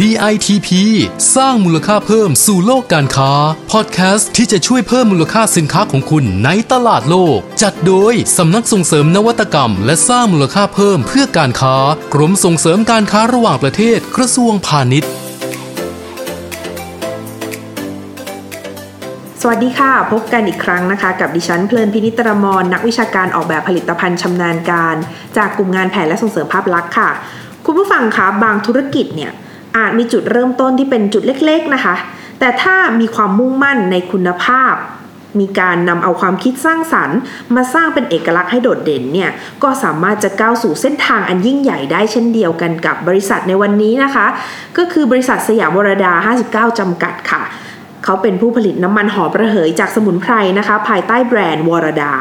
DITP สร้างมูลค่าเพิ่มสู่โลกการค้า พอดแคสต์ที่จะช่วยเพิ่มมูลค่าสินค้าของคุณในตลาดโลก จัดโดยสำนักส่งเสริมนวัตกรรม และสร้างมูลค่าเพิ่มเพื่อการค้า กรมส่งเสริมการค้าระหว่างประเทศกระทรวงพาณิชย์ สวัสดีค่ะ พบกันอีกครั้งนะคะ กับดิฉันเพลินพินิตรมรนักวิชาการออกแบบผลิตภัณฑ์ชำนาญการ จากกลุ่มงานแผนและส่งเสริมภาพลักษณ์ค่ะ คุณผู้ฟังคะบางธุรกิจเนี่ย อาจมีจุดเริ่มต้นที่เป็นจุดเล็กๆนะคะ แต่ถ้ามีความมุ่งมั่นในคุณภาพ มีการนำเอาความคิดสร้างสรรค์ มาสร้างเป็นเอกลักษณ์ให้โดดเด่นเนี่ยก็สามารถจะก้าวสู่เส้นทางอันยิ่งใหญ่ได้เช่นเดียวกันกับบริษัทในวันนี้นะคะ ก็คือบริษัทสยามวรดา 59 จำกัดค่ะเขาเป็นผู้ผลิตน้ำมันหอมระเหยจากสมุนไพรนะคะ ภายใต้แบรนด์วรดา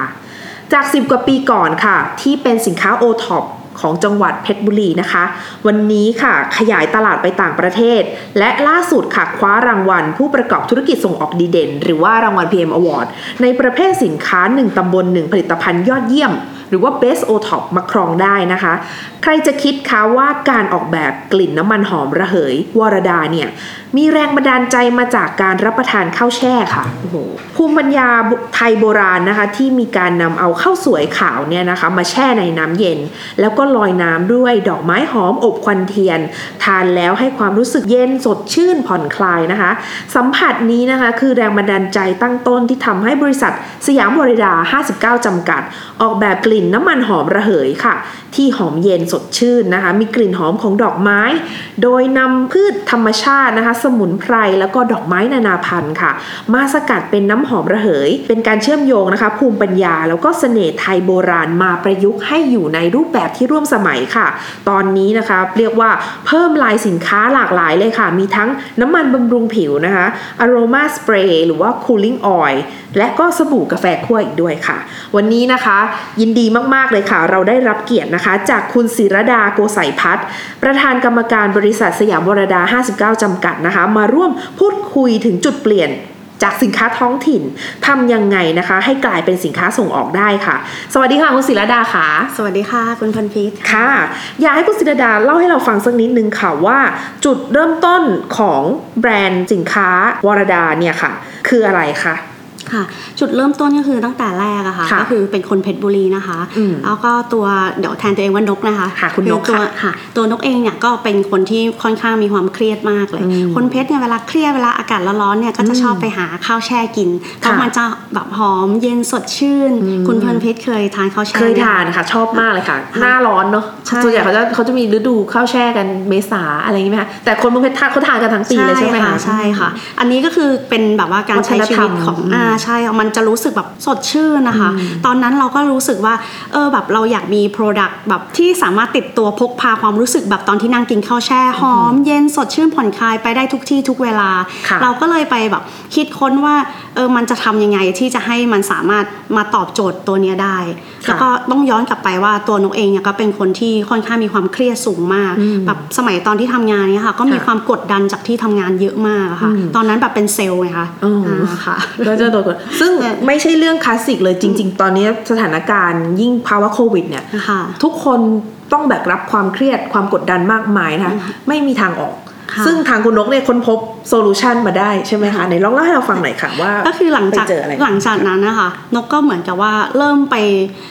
จาก 10 กว่าปีก่อนค่ะ ที่เป็นสินค้าโอท็อป ของจังหวัดเพชรบุรีนะคะ วันนี้ค่ะขยายตลาดไปต่างประเทศ และล่าสุดค่ะคว้ารางวัล ผู้ประกอบธุรกิจส่งออกดีเด่น หรือว่ารางวัล PM Award ในประเภทสินค้า 1ตำบล1ผลิตภัณฑ์ยอดเยี่ยม รือว่า Best o t o p มาครองได้นะคะ ใครจะคิดคะว่าการออกแบบกลิ่นน้ำมันหอมระเหยวรดาเนี่ยมีแรงบันดาลใจมาจากการรับประทานข้าวแช่ค่ะโอ้โหภูมิปัญญาไทยโบราณนะคะที่มีการนำเอาข้าวสวยขาวเนี่ยนะคะมาแช่ในน้ำเย็น แล้วก็ลอยน้ำด้วยดอกไม้หอมอบควันเทียน ทานแล้วให้ความรู้สึกเย็นสดชื่นผ่อนคลายนะคะ สัมผัสนี้นะคะคือแรงบันดาลใจตั้งต้นที่ทำให้บริษัทสยามบริดา 59 จำกัด ออกแบบกลิ่นน้ำมันหอมระเหยค่ะ ที่หอมเย็นสดชื่นนะคะ มีกลิ่นหอมของดอกไม้ โดยนำพืชธรรมชาตินะคะ สมุนไพรแล้วก็ดอกไม้นานาพันธุ์ค่ะ มาสกัดเป็นน้ำหอมระเหย เป็นการเชื่อมโยงนะคะ ภูมิปัญญาแล้วก็เสน่ห์ไทยโบราณมาประยุกต์ให้อยู่ในรูปแบบที่ร่วมสมัยค่ะ ตอนนี้นะคะเรียกว่าเพิ่มลายสินค้าหลากหลายเลยค่ะ มีทั้งน้ำมันบำรุงผิวนะคะ aroma spray หรือว่า cooling oil และก็สบู่กาแฟคั่วอีกด้วยค่ะ วันนี้นะคะ ยินดีมาก ๆ เลยค่ะ เราได้รับเกียรตินะคะ จากคุณศิรดาโกสัยพัฒน์ประธานกรรมการบริษัทสยามวรดา 59 จำกัดนะคะ มาร่วมพูดคุยถึงจุดเปลี่ยนจากสินค้าท้องถิ่นทำยังไงนะคะ ให้กลายเป็นสินค้าส่งออกได้ค่ะ สวัสดีค่ะคุณศิรดาค่ะ สวัสดีค่ะ คุณพันพิษค่ะ อยากให้คุณศิรดาเล่าให้เราฟังสักนิดนึงค่ะว่า จุดเริ่มต้นของแบรนด์สินค้าวรดาเนี่ยค่ะ คืออะไรคะ ค่ะ จุดเริ่มต้นก็คือตั้งแต่แรกอะค่ะค่ะก็คือเป็นคนเพชรบุรีนะคะอืมแล้วก็ตัวเดี๋ยวแทนตัวเองว่านกนะคะค่ะคุณนกตัวค่ะค่ะ ตัวนกเองเนี่ยก็เป็นคนที่ค่อนข้างมีความเครียดมากเลยอืมคนเพชรเนี่ยเวลาเครียดเวลาอากาศร้อนๆเนี่ยก็จะชอบไปหาข้าวแช่กินเพราะค่ะมันจะแบบหอมเย็นสดชื่น คุณพันเพชรเคยทานข้าวแช่เคยไหมะทานค่ะชอบมากเลยค่ะ หน้าร้อนเนาะใช่ส่วนใหญ่เขาจะเขาจะมีฤดูข้าวแช่กันเมษาอะไรอย่างงี้ไหมคะแต่คนเมืองเพชรทานเขาทานกันทั้งปีเลยใช่ไหมคะใช่ค่ะ อันนี้ก็คือเป็นแบบว่าการใช้ชีวิตของวัฒนธรรมอ่าใช่ค่ะมันจะรู้สึกแบบสดชื่นนะคะ ตอนนั้นเราก็รู้สึกว่าเออแบบเราอยากมี Product แบบที่สามารถติดตัวพกพาความรู้สึกแบบตอนที่นั่งกินข้าวแช่หอม เย็นสดชื่นผ่อนคลายไปได้ทุกที่ทุกเวลาค่ะเราก็เลยไปแบบคิดค้นว่าเออมันจะทำยังไงที่จะให้มันสามารถมาตอบโจทย์ตัวเนี้ยได้ค่ะแล้วก็ต้องย้อนกลับไปว่าตัวนกเองเนี่ยก็เป็นคนที่ค่อนข้างมีความเครียดสูงมากแบบสมัยตอนที่ทำงานเนี่ยค่ะ ก็มีค่ะความกดดันจากที่ทำงานเยอะมากอะค่ะ ตอนนั้นแบบเป็นเซลล์ไงคะอ๋ออ่าค่ะก็จะโดนกดซึ่งไม่ใช่เรื่องคลาสสิกเลยจริง ๆ ตอนนี้สถานการณ์ยิ่งภาวะโควิดเนี่ยค่ะทุกคนต้องแบกรับความเครียดความกดดันมากมายนะคะไม่มีทางออกค่ะ ซึ่งทางคุณนกเนี่ยค้นพบโซลูชันมาได้ใช่ไหมคะไหนลองเล่าให้เราฟังหน่อยค่ะว่า ก็คือหลังจากไปเจออะไรหลังจากนั้นนะคะ นกก็เหมือนกับว่าเริ่มไป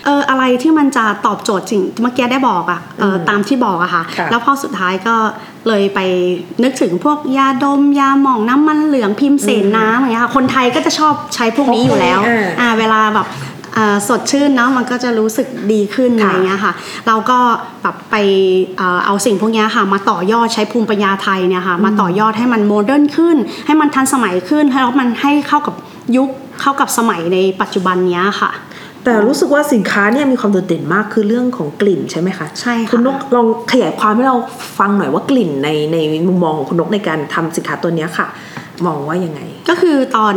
เอออะไรที่มันจะตอบโจทย์สิ่งเมื่อกี้ได้บอกอะเอออืมตามที่บอกอะค่ะค่ะ แล้วพอสุดท้ายก็เลยไปนึกถึงพวกยาดมยาหม่องน้ำมันเหลืองพิมพ์เสนน้ำอย่างเงี้ยค่ะคนไทยก็จะชอบใช้พวกนี้อยู่แล้วอ่าอ่าเวลาแบบอ่า สดชื่นเนาะมันก็จะรู้สึกดีขึ้นค่ะอะไรเงี้ยค่ะ เราก็แบบไปเอ่อเอาสิ่งพวกเนี้ยค่ะมาต่อยอดใช้ภูมิปัญญาไทยเนี่ยค่ะมาต่อยอดให้มันโมเดิร์นขึ้น ให้มันทันสมัยขึ้น ให้แล้วมันให้เข้ากับยุคเข้ากับสมัยในปัจจุบันเนี้ยค่ะแต่รู้สึกว่าสินค้าเนี่ยมีความโดดเด่นมากคือเรื่องของกลิ่นใช่ไหมคะใช่ค่ะคุณนกลองขยายความให้เราฟังหน่อยว่ากลิ่นในในมุมมองของคุณนกในการทำสินค้าตัวเนี้ยค่ะ มองว่ายังไง ก็คือตอน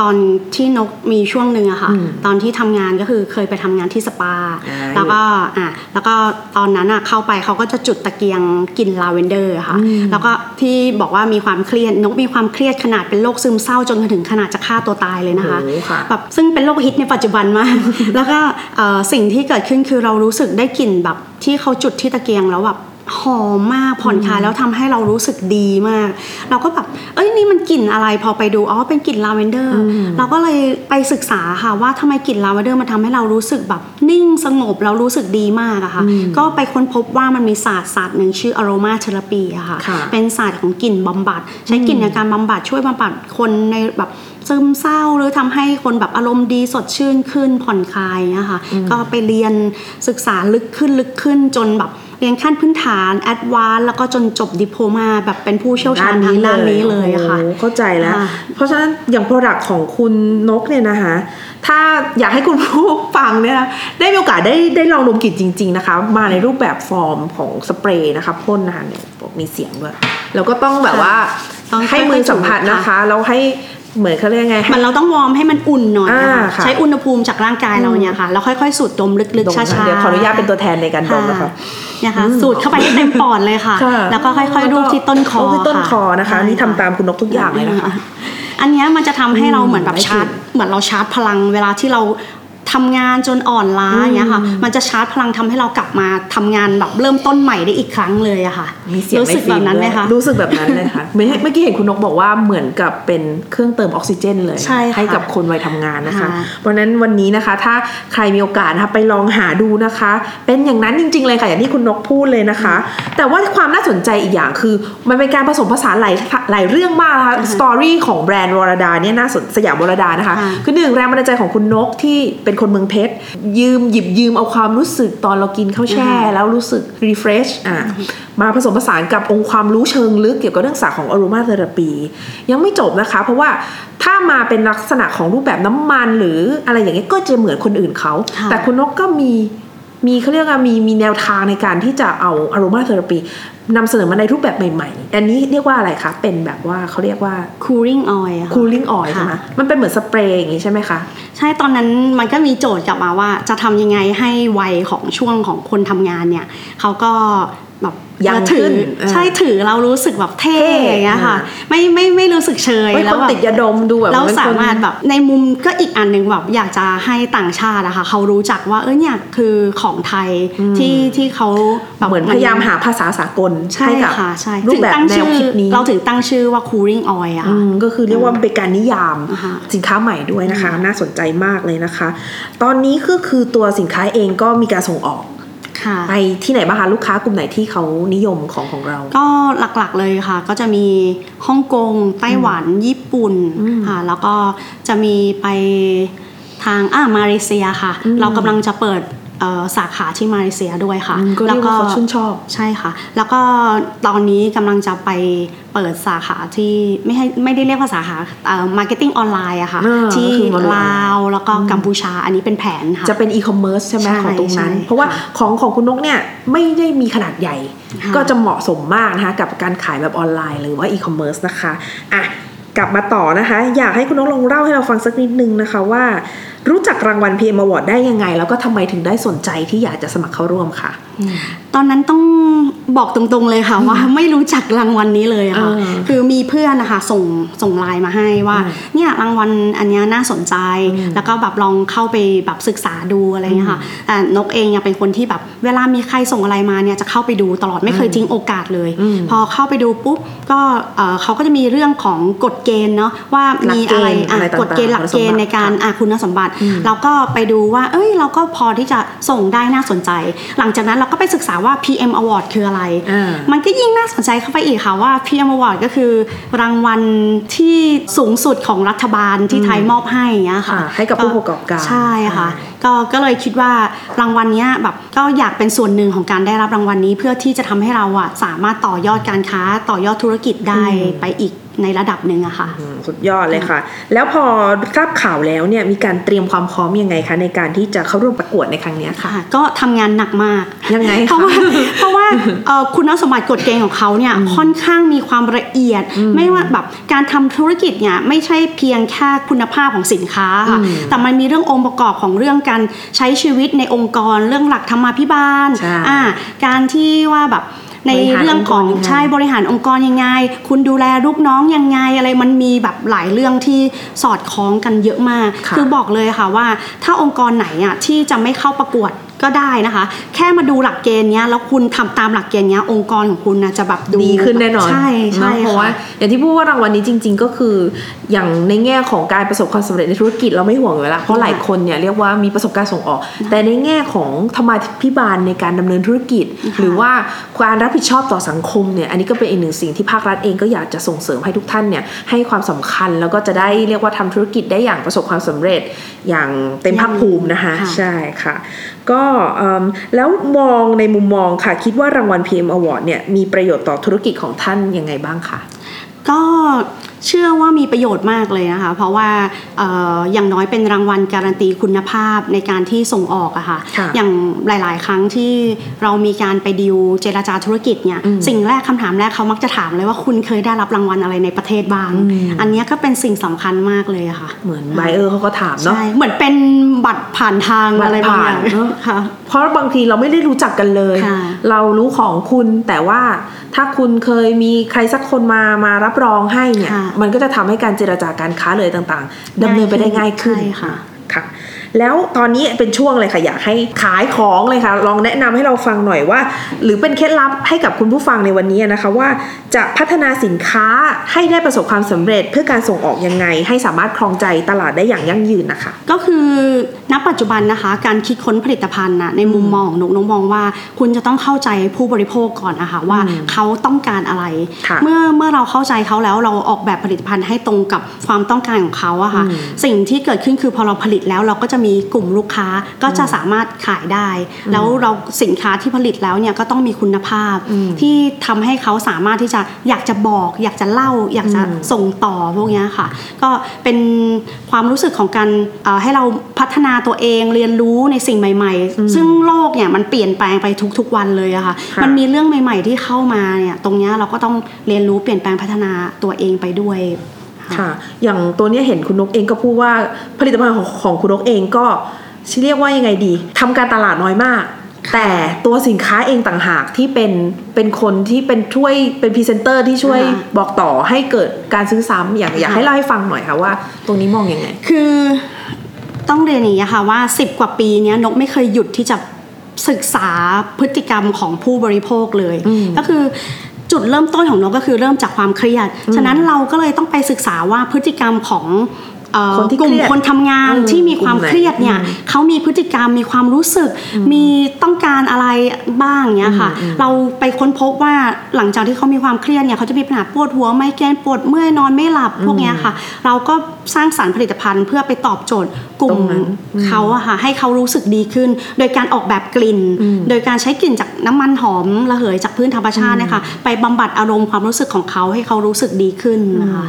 ตอนที่นกมีช่วงหนึ่งอะค่ะอืมตอนที่ทำงานก็คือเคยไปทำงานที่สปาอ่าแล้วก็อะแล้วก็ตอนนั้นอะเข้าไปเขาก็จะจุดตะเกียงกลิ่นลาเวนเดอร์อะค่ะ แล้วก็ที่บอกว่ามีความเครียดนกมีความเครียดขนาดเป็นโรคซึมเศร้าจนถึงขนาดจะฆ่าตัวตายเลยนะคะโอ้โหค่ะแบบซึ่งเป็นโรคฮิตในปัจจุบันมาก แล้วก็เอ่อสิ่งที่เกิดขึ้นคือเรารู้สึกได้กลิ่นแบบที่เขาจุดที่ตะเกียงแล้วแบบ หอมมากผ่อนคลายแล้วทำให้เรารู้สึกดีมาก เราก็แบบเอ้ยนี่มันกลิ่นอะไรพอไปดูอ๋อเป็นกลิ่นลาเวนเดอร์เราก็เลยไปศึกษาค่ะว่าทำไมกลิ่นลาเวนเดอร์มันทำให้เรารู้สึกแบบนิ่งสงบแล้วรู้สึกดีมากอะค่ะ ก็ไปค้นพบว่ามันมีศาสตร์ศาสตร์หนึ่งชื่อ aromatherapy อะค่ะค่ะ เป็นศาสตร์ของกลิ่นบำบัด ใช้กลิ่นในการบำบัดช่วยบำบัดคนในแบบ ซึมเศร้าหรือทำให้คนแบบอารมณ์ดีสดชื่นขึ้นผ่อนคลายนะคะก็ไปเรียนศึกษาลึกขึ้นลึกขึ้นจนแบบเรียนขั้นพื้นฐาน advance แล้วก็จนจบ diploma แบบเป็นผู้เชี่ยวชาญทางด้านนี้เลยอะค่ะโอ้โหเข้าใจแล้วค่ะเพราะฉะนั้นอย่าง pro duct ของคุณนกเนี่ยนะคะถ้าอยากให้คุณผู้ฟังเนี่ยนะได้มีโอกาสได้ได้ลองดมกลิ่นจริง ๆนะคะ มาในรูปแบบฟอร์มของสเปรย์นะคะพ่นนะคะเนี่ยบอกมีเสียงด้วยแล้วก็ต้องแบบว่าต้องให้มือสัมผัสค่อยๆนะคะแล้วให้ เหมือนเขาเรียกไง มันเราต้อง warm ให้มันอุ่นหน่อยนะอ่าคะค่ะ ใช้อุณหภูมิจากร่างกายเราเนี่ยค่ะ แล้วค่อยๆ สูดดมลึกดมๆช้าๆ เดี๋ยวขออนุญาตเป็นตัวแทนในการดมนะคะเนี่ยค่ะสูดเข้าไปให้เต็มปอดเลยค่ะค่ะ แล้วก็ค่อยๆรูปที่ต้นคอรูปที่ต้นคอนะคะใช่นี่ทำตามคุณนกทุกอย่างเลยนะคะอันเนี้ยมันจะทำให้เราเหมือนแบบไม่ชาร์จผิดเหมือนเราชาร์จพลังเวลาที่เรา ทำงานจนอ่อนล้าอย่างเงี้ยค่ะ มันจะชาร์จพลังทำให้เรากลับมาทำงานแบบเริ่มต้นใหม่ได้อีกครั้งเลยอะค่ะมีเสียงรู้สึกใฟิแบล์บนั้นไหมด้วยคะรู้สึกแบบนั้นเลยค่ะเมื่อเมื่อกี้เห็นคุณนกบอกว่าเหมือนกับเป็นเครื่องเติมออกซิเจน เลยใช่ค่ะให้กับคนวัยทำงานนะคะค่ะเพราะฉะนั้นวันนี้นะคะ ถ้าใครมีโอกาสนะคะไปลองหาดูนะคะ เป็นอย่างนั้นจริง ๆ เลยค่ะอย่างที่คุณนกพูดเลยนะคะ แต่ว่าความน่าสนใจอีกอย่างคือ มันเป็นการผสมผสานหลายหลายเรื่องมากนะคะสตอรี่ของแบรนด์วรดาเนี่ยน่าสนสยามวรดานะคะค่ะคือหนึ่งแรงบันดาลใจของคุณนกที่เป็นคนเมืองเพชร ยืมหยิบยืมเอาความรู้สึกตอนเรากินข้าวแช่ แล้วรู้สึก refresh อะมาผสมผสานกับองค์ความรู้เชิงลึกเกี่ยวกับเรื่องศาสตร์ของ aroma therapy ยังไม่จบนะคะ เพราะว่าถ้ามาเป็นลักษณะของรูปแบบน้ำมันหรืออะไรอย่างเงี้ยก็จะเหมือนคนอื่นเขาค่ะแต่คุณนกก็มี มีเขาเรียกว่ามีมีแนวทางในการที่จะเอา aroma therapy นำเสนอมาในรูปแบบใหม่ๆ อันนี้เรียกว่าอะไรคะ เป็นแบบว่าเขาเรียกว่า cooling oil อะค่ะ cooling oil ใช่ไหมค่ะมันเป็นเหมือนสเปรย์อย่างงี้ใช่ไหมคะ ใช่ตอนนั้นมันก็มีโจทย์กลับมาว่าจะทำยังไงให้วัยของช่วงของคนทำงานเนี่ยเขาก็ แบบยังถืขึ้อนอ่าใช่ถือเรารู้สึกแบบเท่เท่อย่างเงี้ยค่ะอ่าไม่ไม่ไม่รู้สึกเชยเฮ้ยแล้ควนแบบติดยาดมดูแบบเราเป็นคนสามารถแบบในมุมก็อีกอันหนึ่งแบบอยากจะให้ต่างชาติอะค่ะเขารู้จักว่าเออเนี่ยคือของไทยที่ที่เขาแบบเหมือนพยายามหาภาษาสากลใช่กับค่ะใช่รูปถึงแบบตั้งแนวชื่อคิดนี้เราถึงตั้งชื่อว่า cooling oil อะอืค่ะมก็คือเรียกว่าเป็นการนิยามอ่าฮะสินค้าใหม่ด้วยนะคะ น่าสนใจมากเลยนะคะ ตอนนี้ก็คือตัวสินค้าเองก็มีการส่งออกค่ะ ไปที่ไหนบ้างคะลูกค้ากลุ่มไหนที่เขานิยมของของเรา ก็หลักๆเลยค่ะ ก็จะมีฮ่องกงไต้หวันญี่ปุ่นค่ะแล้วก็จะมีไปทางอ่ามาเลเซียค่ะ เรากำลังจะเปิดเอ่อ สาขาที่มาเลเซียด้วยค่ะอืมก็เรียกว่าเขาชื่นชอบ ใช่ค่ะ แล้วก็ตอนนี้กำลังจะไปเปิดสาขาที่ไม่ให้ไม่ได้เรียกว่าสาขาเอ่อ marketing ออนไลน์อะค่ะอ่าที่ก็คือออนไลน์ลาวแล้วก็กัมพูชาอันนี้เป็นแผนค่ะ จะเป็นอีคอมเมิร์ซใช่ไหมใช่ของตรงนั้นใช่เพราะว่าค่ะของของคุณนกเนี่ยไม่ได้มีขนาดใหญ่ค่ะก็จะเหมาะสมมากนะคะกับการขายแบบออนไลน์หรือว่าอีคอมเมิร์ซนะคะอะ กลับมาต่อนะคะ อยากให้คุณนกลองเล่าให้เราฟังสักนิดนึงนะคะว่า รู้จักรางวัล PM Award ได้ยังไง แล้วก็ทำไมถึงได้สนใจที่อยากจะสมัครเข้าร่วมค่ะตอนนั้นต้องบอกตรงๆเลยค่ะว่าไม่รู้จักรางวัลนี้เลยอะค่ะอ่าคือมีเพื่อนนะคะส่งส่งไลน์มาให้ว่าอืมเนี่ยรางวัลอันเนี้ยน่าสนใจ แล้วก็แบบลองเข้าไปแบบศึกษาดูอะไรเงี้ยค่ะแต่นกเองเนี่ยเป็นคนที่แบบเวลามีใครส่งอะไรมาเนี่ยจะเข้าไปดูตลอดไม่เคยทิ้งโอกาสเลยอืมพอเข้าไปดูปุ๊บก็เอ่อเขาก็จะมีเรื่องของกฎเกณฑ์เนาะว่ามีอะไรหลักเกณฑ์อะไรอะต่างๆกฎเกณฑ์หลักเกณฑ์ในการคุณสมบัติอะคุณสมบัติ เราก็ไปดูว่า เอ้ยเราก็พอที่จะส่งได้น่าสนใจ หลังจากนั้นเราก็ไปศึกษาว่า PM Award คืออะไรอ่ามันก็ยิ่งน่าสนใจเข้าไปอีกค่ะว่า PM Award ก็คือ รางวัลที่สูงสุดของรัฐบาลที่ไทยมอบให้อย่างเงี้ยค่ะค่ะ ให้กับผู้ประกอบการ ใช่ค่ะก็ก็เลยคิดว่ารางวัลเนี้ยแบบก็อยากเป็นส่วนหนึ่งของการได้รับรางวัลนี้ เพื่อที่จะทำให้เราอะสามารถต่อยอดการค้าต่อยอดธุรกิจได้ไปอีก ในระดับหนึ่งอะค่ะอืมสุดยอดเลยค่ะ แล้วพอทราบข่าวแล้วเนี่ยมีการเตรียมความพร้อมยังไงคะในการที่จะเข้าร่วมประกวดในครั้งเนี้ยค่ะค่ะ ก็ทำงานหนักมากยังไงเพราะคะว่าเพราะว่าเอ่อคุณสมบัติกฎเกณฑ์ของเขาเนี่ยค่อนข้างมีความละเอียด ไม่ว่าแบบการทำธุรกิจเนี่ยไม่ใช่เพียงแค่คุณภาพของสินค้าค่ะอืมแต่มันมีเรื่ององค์ประกอบของเรื่องการใช้ชีวิตในองค์กร เรื่องหลักธรรมาภิบาลใช่อ่าการที่ว่าแบบ ในบริหารเรื่องขององค์กรยังไงใช่บริหารองค์กรยังไง คุณดูแลลูกน้องยังไงอะไรมันมีแบบหลายเรื่องที่สอดคล้องกันเยอะมากค่ะอบอกเลยค่ะว่า ถ้าองค์กรไหนอะที่จะไม่เข้าประกวด ก็ได้นะคะ แค่มาดูหลักเกณฑ์เนี้ยแล้วคุณทำตามหลักเกณฑ์เนี้ยองค์กรของคุณนะจะแบบดูดีขึ้นแน่นอนใช่ใช่เนอะเพราะว่าค่ะอย่างที่พูดว่ารางวัลนี้จริง ๆ ก็คืออย่างในแง่ของการประสบความสำเร็จในธุรกิจเราไม่ห่วงอยู่แล้วเพราะหลายคนเนี่ยเรียกว่ามีประสบการณ์ส่งออก แต่ในแง่ของธรรมาภิบาลในการดำเนินธุรกิจ หรือว่าการรับผิดชอบต่อสังคมเนี่ยอันนี้ก็เป็นอีกหนึ่งสิ่งที่ภาครัฐเองก็อยากจะส่งเสริมให้ทุกท่านเนี่ยให้ความสำคัญแล้วก็จะได้เรียกว่าทำธุรกิจได้อย่างประสบความสำเร็จอย่างเต็มภาคภูมินะคะค่ะใช่ค่ะก็เอิ่มแล้วมองในมุมมองค่ะ คิดว่ารางวัล PM Award เนี่ยมีประโยชน์ต่อธุรกิจของท่านยังไงบ้างคะก็ เชื่อว่ามีประโยชน์มากเลยนะคะ เพราะว่าเอ่ออย่างน้อยเป็นรางวัลการันตีคุณภาพในการที่ส่งออกอะค่ะค่ะอย่างหลาย ๆ ครั้งที่เรามีการไปดิวเจรจาธุรกิจเนี่ยอืมสิ่งแรกคำถามแรกเขามักจะถามเลยว่าคุณเคยได้รับรางวัลอะไรในประเทศบ้างอืมอันเนี้ยก็เป็นสิ่งสำคัญมากเลยอะค่ะ เหมือนไบเออร์เขาก็ถามเนาะใช่เหมือนเป็นบัตรผ่านทางบัตรอะไรบางผ่าอนย่างเนอะค่ะเพราะบางทีเราไม่ได้รู้จักกันเลยค่ะเรารู้ของคุณแต่ว่าถ้าคุณเคยมีใครสักคนมามารับรองให้เนี่ยค่ะมันก็จะทำให้การเจรจาการค้าเลยต่าง ๆดำเนินไปได้ง่ายขึ้นใช่ค่ะ แล้วตอนนี้เป็นช่วงเลยค่ะอยากให้ขายของเลยค่ะ ลองแนะนำให้เราฟังหน่อยว่า หรือเป็นเคล็ดลับให้กับคุณผู้ฟังในวันนี้นะคะว่าจะพัฒนาสินค้าให้ได้ประสบความสำเร็จเพื่อการส่งออกยังไง ให้สามารถครองใจตลาดได้อย่างยั่งยืนนะคะ ก็คือณปัจจุบันนะคะ การคิดค้นผลิตภัณฑ์น่ะในมุมมองของนกนกมองว่า คุณจะต้องเข้าใจผู้บริโภคก่อนนะคะว่าอืมเขาต้องการอะไรค่ะเมื่อเมื่อเราเข้าใจเขาแล้วเราออกแบบผลิตภัณฑ์ให้ตรงกับความต้องการของเขาอะค่ะอืมสิ่งที่เกิดขึ้นคือพอเราผลิตแล้วเราก็จะมีกลุ่มลูกค้าก็จะสามารถขายได้ แล้วเราสินค้าที่ผลิตแล้วเนี่ยก็ต้องมีคุณภาพอืมที่ทำให้เขาสามารถที่จะอยากจะบอก อยากจะเล่า อยากจะอืมส่งต่อพวกเนี้ยค่ะ ก็เป็นความรู้สึกของการเอ่อให้เราพัฒนาตัวเองเรียนรู้ในสิ่งใหม่ ๆ ซึ่งโลกเนี่ยมันเปลี่ยนแปลงไปทุกๆวันเลยอะค่ะค่ะมันมีเรื่องใหม่ ๆ ที่เข้ามาเนี่ยตรงเนี้ยเราก็ต้องเรียนรู้เปลี่ยนแปลงพัฒนาตัวเองไปด้วย ค่ะค่ะ อย่างตัวเนี้ยเห็นคุณนกเองก็พูดว่าผลิตภัณฑ์ของของคุณนกเองก็ชื่อเรียกว่ายังไงดีทำการตลาดน้อยมาก แต่ตัวสินค้าเองต่างหากที่เป็นเป็นคนที่เป็นช่วยเป็นพรีเซนเตอร์ที่ช่วยอ่าบอกต่อให้เกิดการซื้อซ้ำอยากอยากค่ะให้เล่าให้ฟังหน่อยค่ะว่า ตรงนี้มองยังไง คือต้องเรียนอย่างนี้ยค่ะว่า 10 กว่าปีเนี้ยนกไม่เคยหยุดที่จะศึกษาพฤติกรรมของผู้บริโภคเลยอืมก็คือ จุดเริ่มต้นของนกก็คือเริ่มจากความเครียด ฉะนั้นเราก็เลยต้องไปศึกษาว่าพฤติกรรมของเอ่อคนที่กลุ่มเครียดคนทำงานอืมที่มีความกลุ่มไหนเครียดเนี่ยอืมเขามีพฤติกรรมมีความรู้สึก มีต้องการอะไรบ้างเนี้ยค่ะอืมอืมเราไปค้นพบว่าหลังจากที่เขามีความเครียดเนี่ยเขาจะมีปัญหาปวดหัวไมเกรนปวดเมื่อยนอนไม่หลับพวกเนี้ยค่ะ เราก็ สร้างสรรค์ผลิตภัณฑ์เพื่อไปตอบโจทย์กลุ่ตมรงนั้นอืมเขาอะค่ะให้เขารู้สึกดีขึ้น โดยการออกแบบกลิ่นอืมโดยการใช้กลิ่นจากน้ำมันหอมระเหยจากพื้นธรรมชาตินะคะไปบำบัดอารมณ์ความรู้สึกของเขาให้เขารู้สึกดีขึ้นนะคะ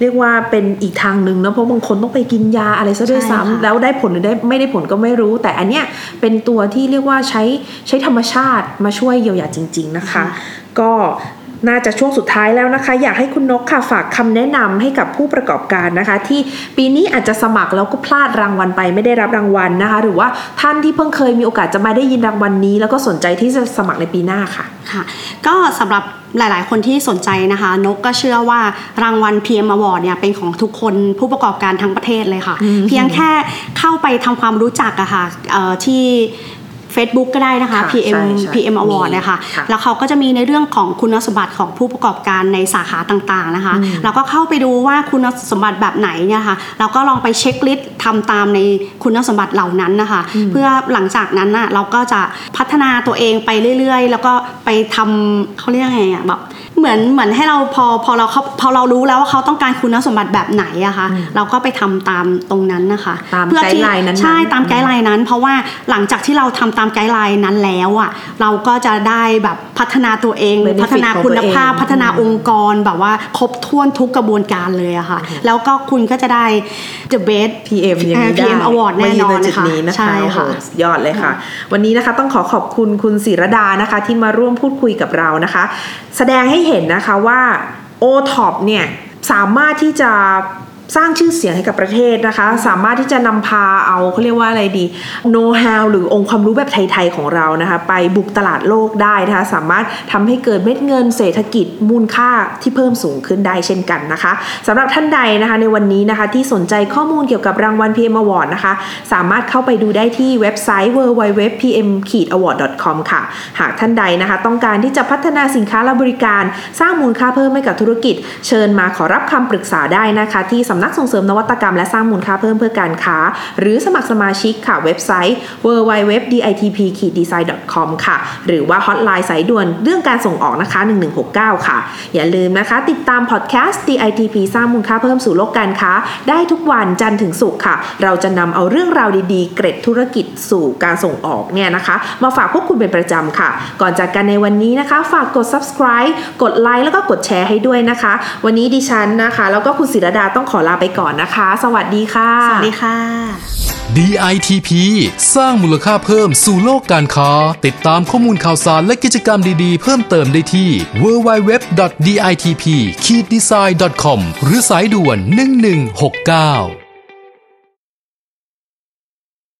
เรียกว่าเป็นอีกทางหนึ่งนะเพราะบางคนต้องไปกินยาอะไรซะด้วยใช่ซ้ำค่ะแล้วได้ผลหรือได้ไม่ได้ผลก็ไม่รู้ แต่อันเนี้ยเป็นตัวที่เรียกว่าใช้ใช้ธรรมชาติมาช่วยเยียวยาจริง ๆนะคะ ก็ น่าจะช่วงสุดท้ายแล้วนะคะ อยากให้คุณนกค่ะฝากคำแนะนำให้กับผู้ประกอบการนะคะ ที่ปีนี้อาจจะสมัครแล้วก็พลาดรางวัลไปไม่ได้รับรางวัลนะคะ หรือว่าท่านที่เพิ่งเคยมีโอกาสจะมาได้ยินรางวัลนี้ แล้วก็สนใจที่จะสมัครในปีหน้าค่ะค่ะ ก็สำหรับหลาย ๆ คนที่สนใจนะคะ นกก็เชื่อว่ารางวัล PM Award เนี่ยเป็นของทุกคนผู้ประกอบการทั้งประเทศเลยค่ะ เพียงแค่เข้าไปทำความรู้จักอะค่ะเอ่อที่ Facebook ก็ได้นะคะค่ะ PM ใช่ใช่ PM Award มีเนี่ยค่ะค่ะแล้วเขาก็จะมีในเรื่องของคุณสมบัติของผู้ประกอบการในสาขาต่างๆนะคะ เราก็เข้าไปดูว่าคุณสมบัติแบบไหนเนี่ยค่ะ เราก็ลองไป checklist ทำตามในคุณสมบัติเหล่านั้นนะคะ เพื่อหลังจากนั้นน่ะเราก็จะพัฒนาตัวเองไปเรื่อยๆ แล้วก็ไปทำเขาเรียกไงอะแบบ เหมือนเหมือนให้เราพอพอเราเขาพอเรารู้แล้วว่าเขาต้องการคุณสมบัติแบบไหนอะคะเราก็ไปทำตามตรงนั้นนะคะตามเพื่อที่ guideline นั้นๆใช่ตาม guideline นั้น เพราะว่าหลังจากที่เราทำตาม guideline นั้นแล้วอะเราก็จะได้แบบพัฒนาตัวเอง Benefit พัฒนาคุณภาพของตัวเองพัฒนาองค์กรแบบว่าครบถ้วนทุกกระบวนการเลยอะค่ะ แล้วก็คุณก็จะได้ the best PM อย่างนี้ได้ PM Award แน่นอนมายืใจุดค่ะนี้นะคะใช่ค่ะโอ้โหสุดยอดเลยค่ะ วันนี้นะคะต้องขอขอบคุณคุณศิรดานะคะ ที่มาร่วมพูดคุยกับเรานะคะ แสดงให้เห็นนะคะว่า o t o p เนี่ยสามารถที่จะ สร้างชื่อเสียงให้กับประเทศนะคะ สามารถที่จะนำพาเอาเขาเรียกว่าอะไรดี know how หรือองค์ความรู้แบบไทย ๆ ของเรานะคะ ไปบุกตลาดโลกได้นะคะ สามารถทำให้เกิดเม็ดเงินเศรษฐกิจมูลค่าที่เพิ่มสูงขึ้นได้เช่นกันนะคะสำหรับท่านใดนะคะในวันนี้นะคะที่สนใจข้อมูลเกี่ยวกับรางวัล PM Award นะคะ สามารถเข้าไปดูได้ที่เว็บไซต์ www.pm-award.com ค่ะ หากท่านใดนะคะต้องการที่จะพัฒนาสินค้าและบริการ สร้างมูลค่าเพิ่มให้กับธุรกิจ เชิญมาขอรับคำปรึกษาได้นะคะที่สำนักส่งเสริมนวัตกรรมและสร้างมูลค่าเพิ่มเพื่อการค้า หรือสมัครสมาชิกค่ะเว็บไซต์ www.ditp-design.com ค่ะ หรือว่าฮอตไลน์สายด่วนเรื่องการส่งออกนะคะ 1169 ค่ะ อย่าลืมนะคะ ติดตามพอดแคสต์ DITP สร้างมูลค่าเพิ่มสู่โลกการค้า ได้ทุกวันจันทร์ถึงศุกร์ค่ะ เราจะนำเอาเรื่องราวดีๆ เกร็ดธุรกิจสู่การส่งออกเนี่ยนะคะ มาฝากพวกคุณเป็นประจำค่ะ ก่อนจากกันในวันนี้นะคะ ฝากกด subscribe กดไลค์แล้วก็กดแชร์ให้ด้วยนะคะ วันนี้ดิฉันนะคะ แล้วก็คุณศิรดาต้องขอลาไปก่อนนะคะ สวัสดีค่ะ สวัสดีค่ะ DITP สร้างมูลค่าเพิ่มสู่โลกการค้า ติดตามข้อมูลข่าวสารและกิจกรรมดีๆ เพิ่มเติมได้ที่ www.ditp-design.com หรือสายด่วน 1169